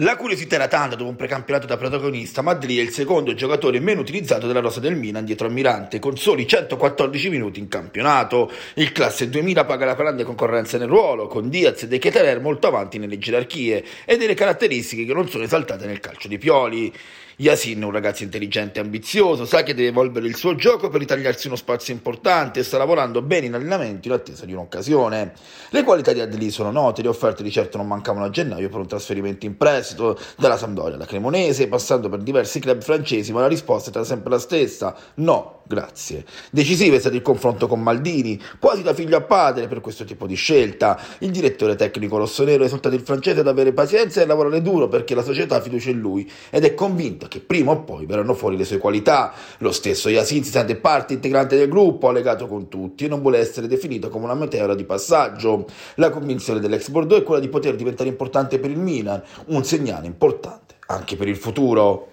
La curiosità era tanta dopo un precampionato da protagonista, Madri è il secondo giocatore meno utilizzato della rosa del Milan dietro a Mirante, con soli 114 minuti in campionato. Il classe 2000 paga la grande concorrenza nel ruolo, con Diaz e De Keteler molto avanti nelle gerarchie e delle caratteristiche che non sono esaltate nel calcio di Pioli. Yasin è un ragazzo intelligente e ambizioso, sa che deve evolvere il suo gioco per ritagliarsi uno spazio importante e sta lavorando bene in allenamento in attesa di un'occasione. Le qualità di Adli sono note, le offerte di certo non mancavano a gennaio per un trasferimento in prestito, dalla Sampdoria alla Cremonese, passando per diversi club francesi, ma la risposta è stata sempre la stessa, no, grazie. Decisivo è stato il confronto con Maldini, quasi da figlio a padre per questo tipo di scelta. Il direttore tecnico rossonero è esortato il francese ad avere pazienza e lavorare duro perché la società fiducia in lui ed è convinto che prima o poi verranno fuori le sue qualità. Lo stesso Yasin si sente parte integrante del gruppo, ha legato con tutti e non vuole essere definito come una meteora di passaggio. La convinzione dell'ex Bordeaux è quella di poter diventare importante per il Milan, un segnale importante anche per il futuro.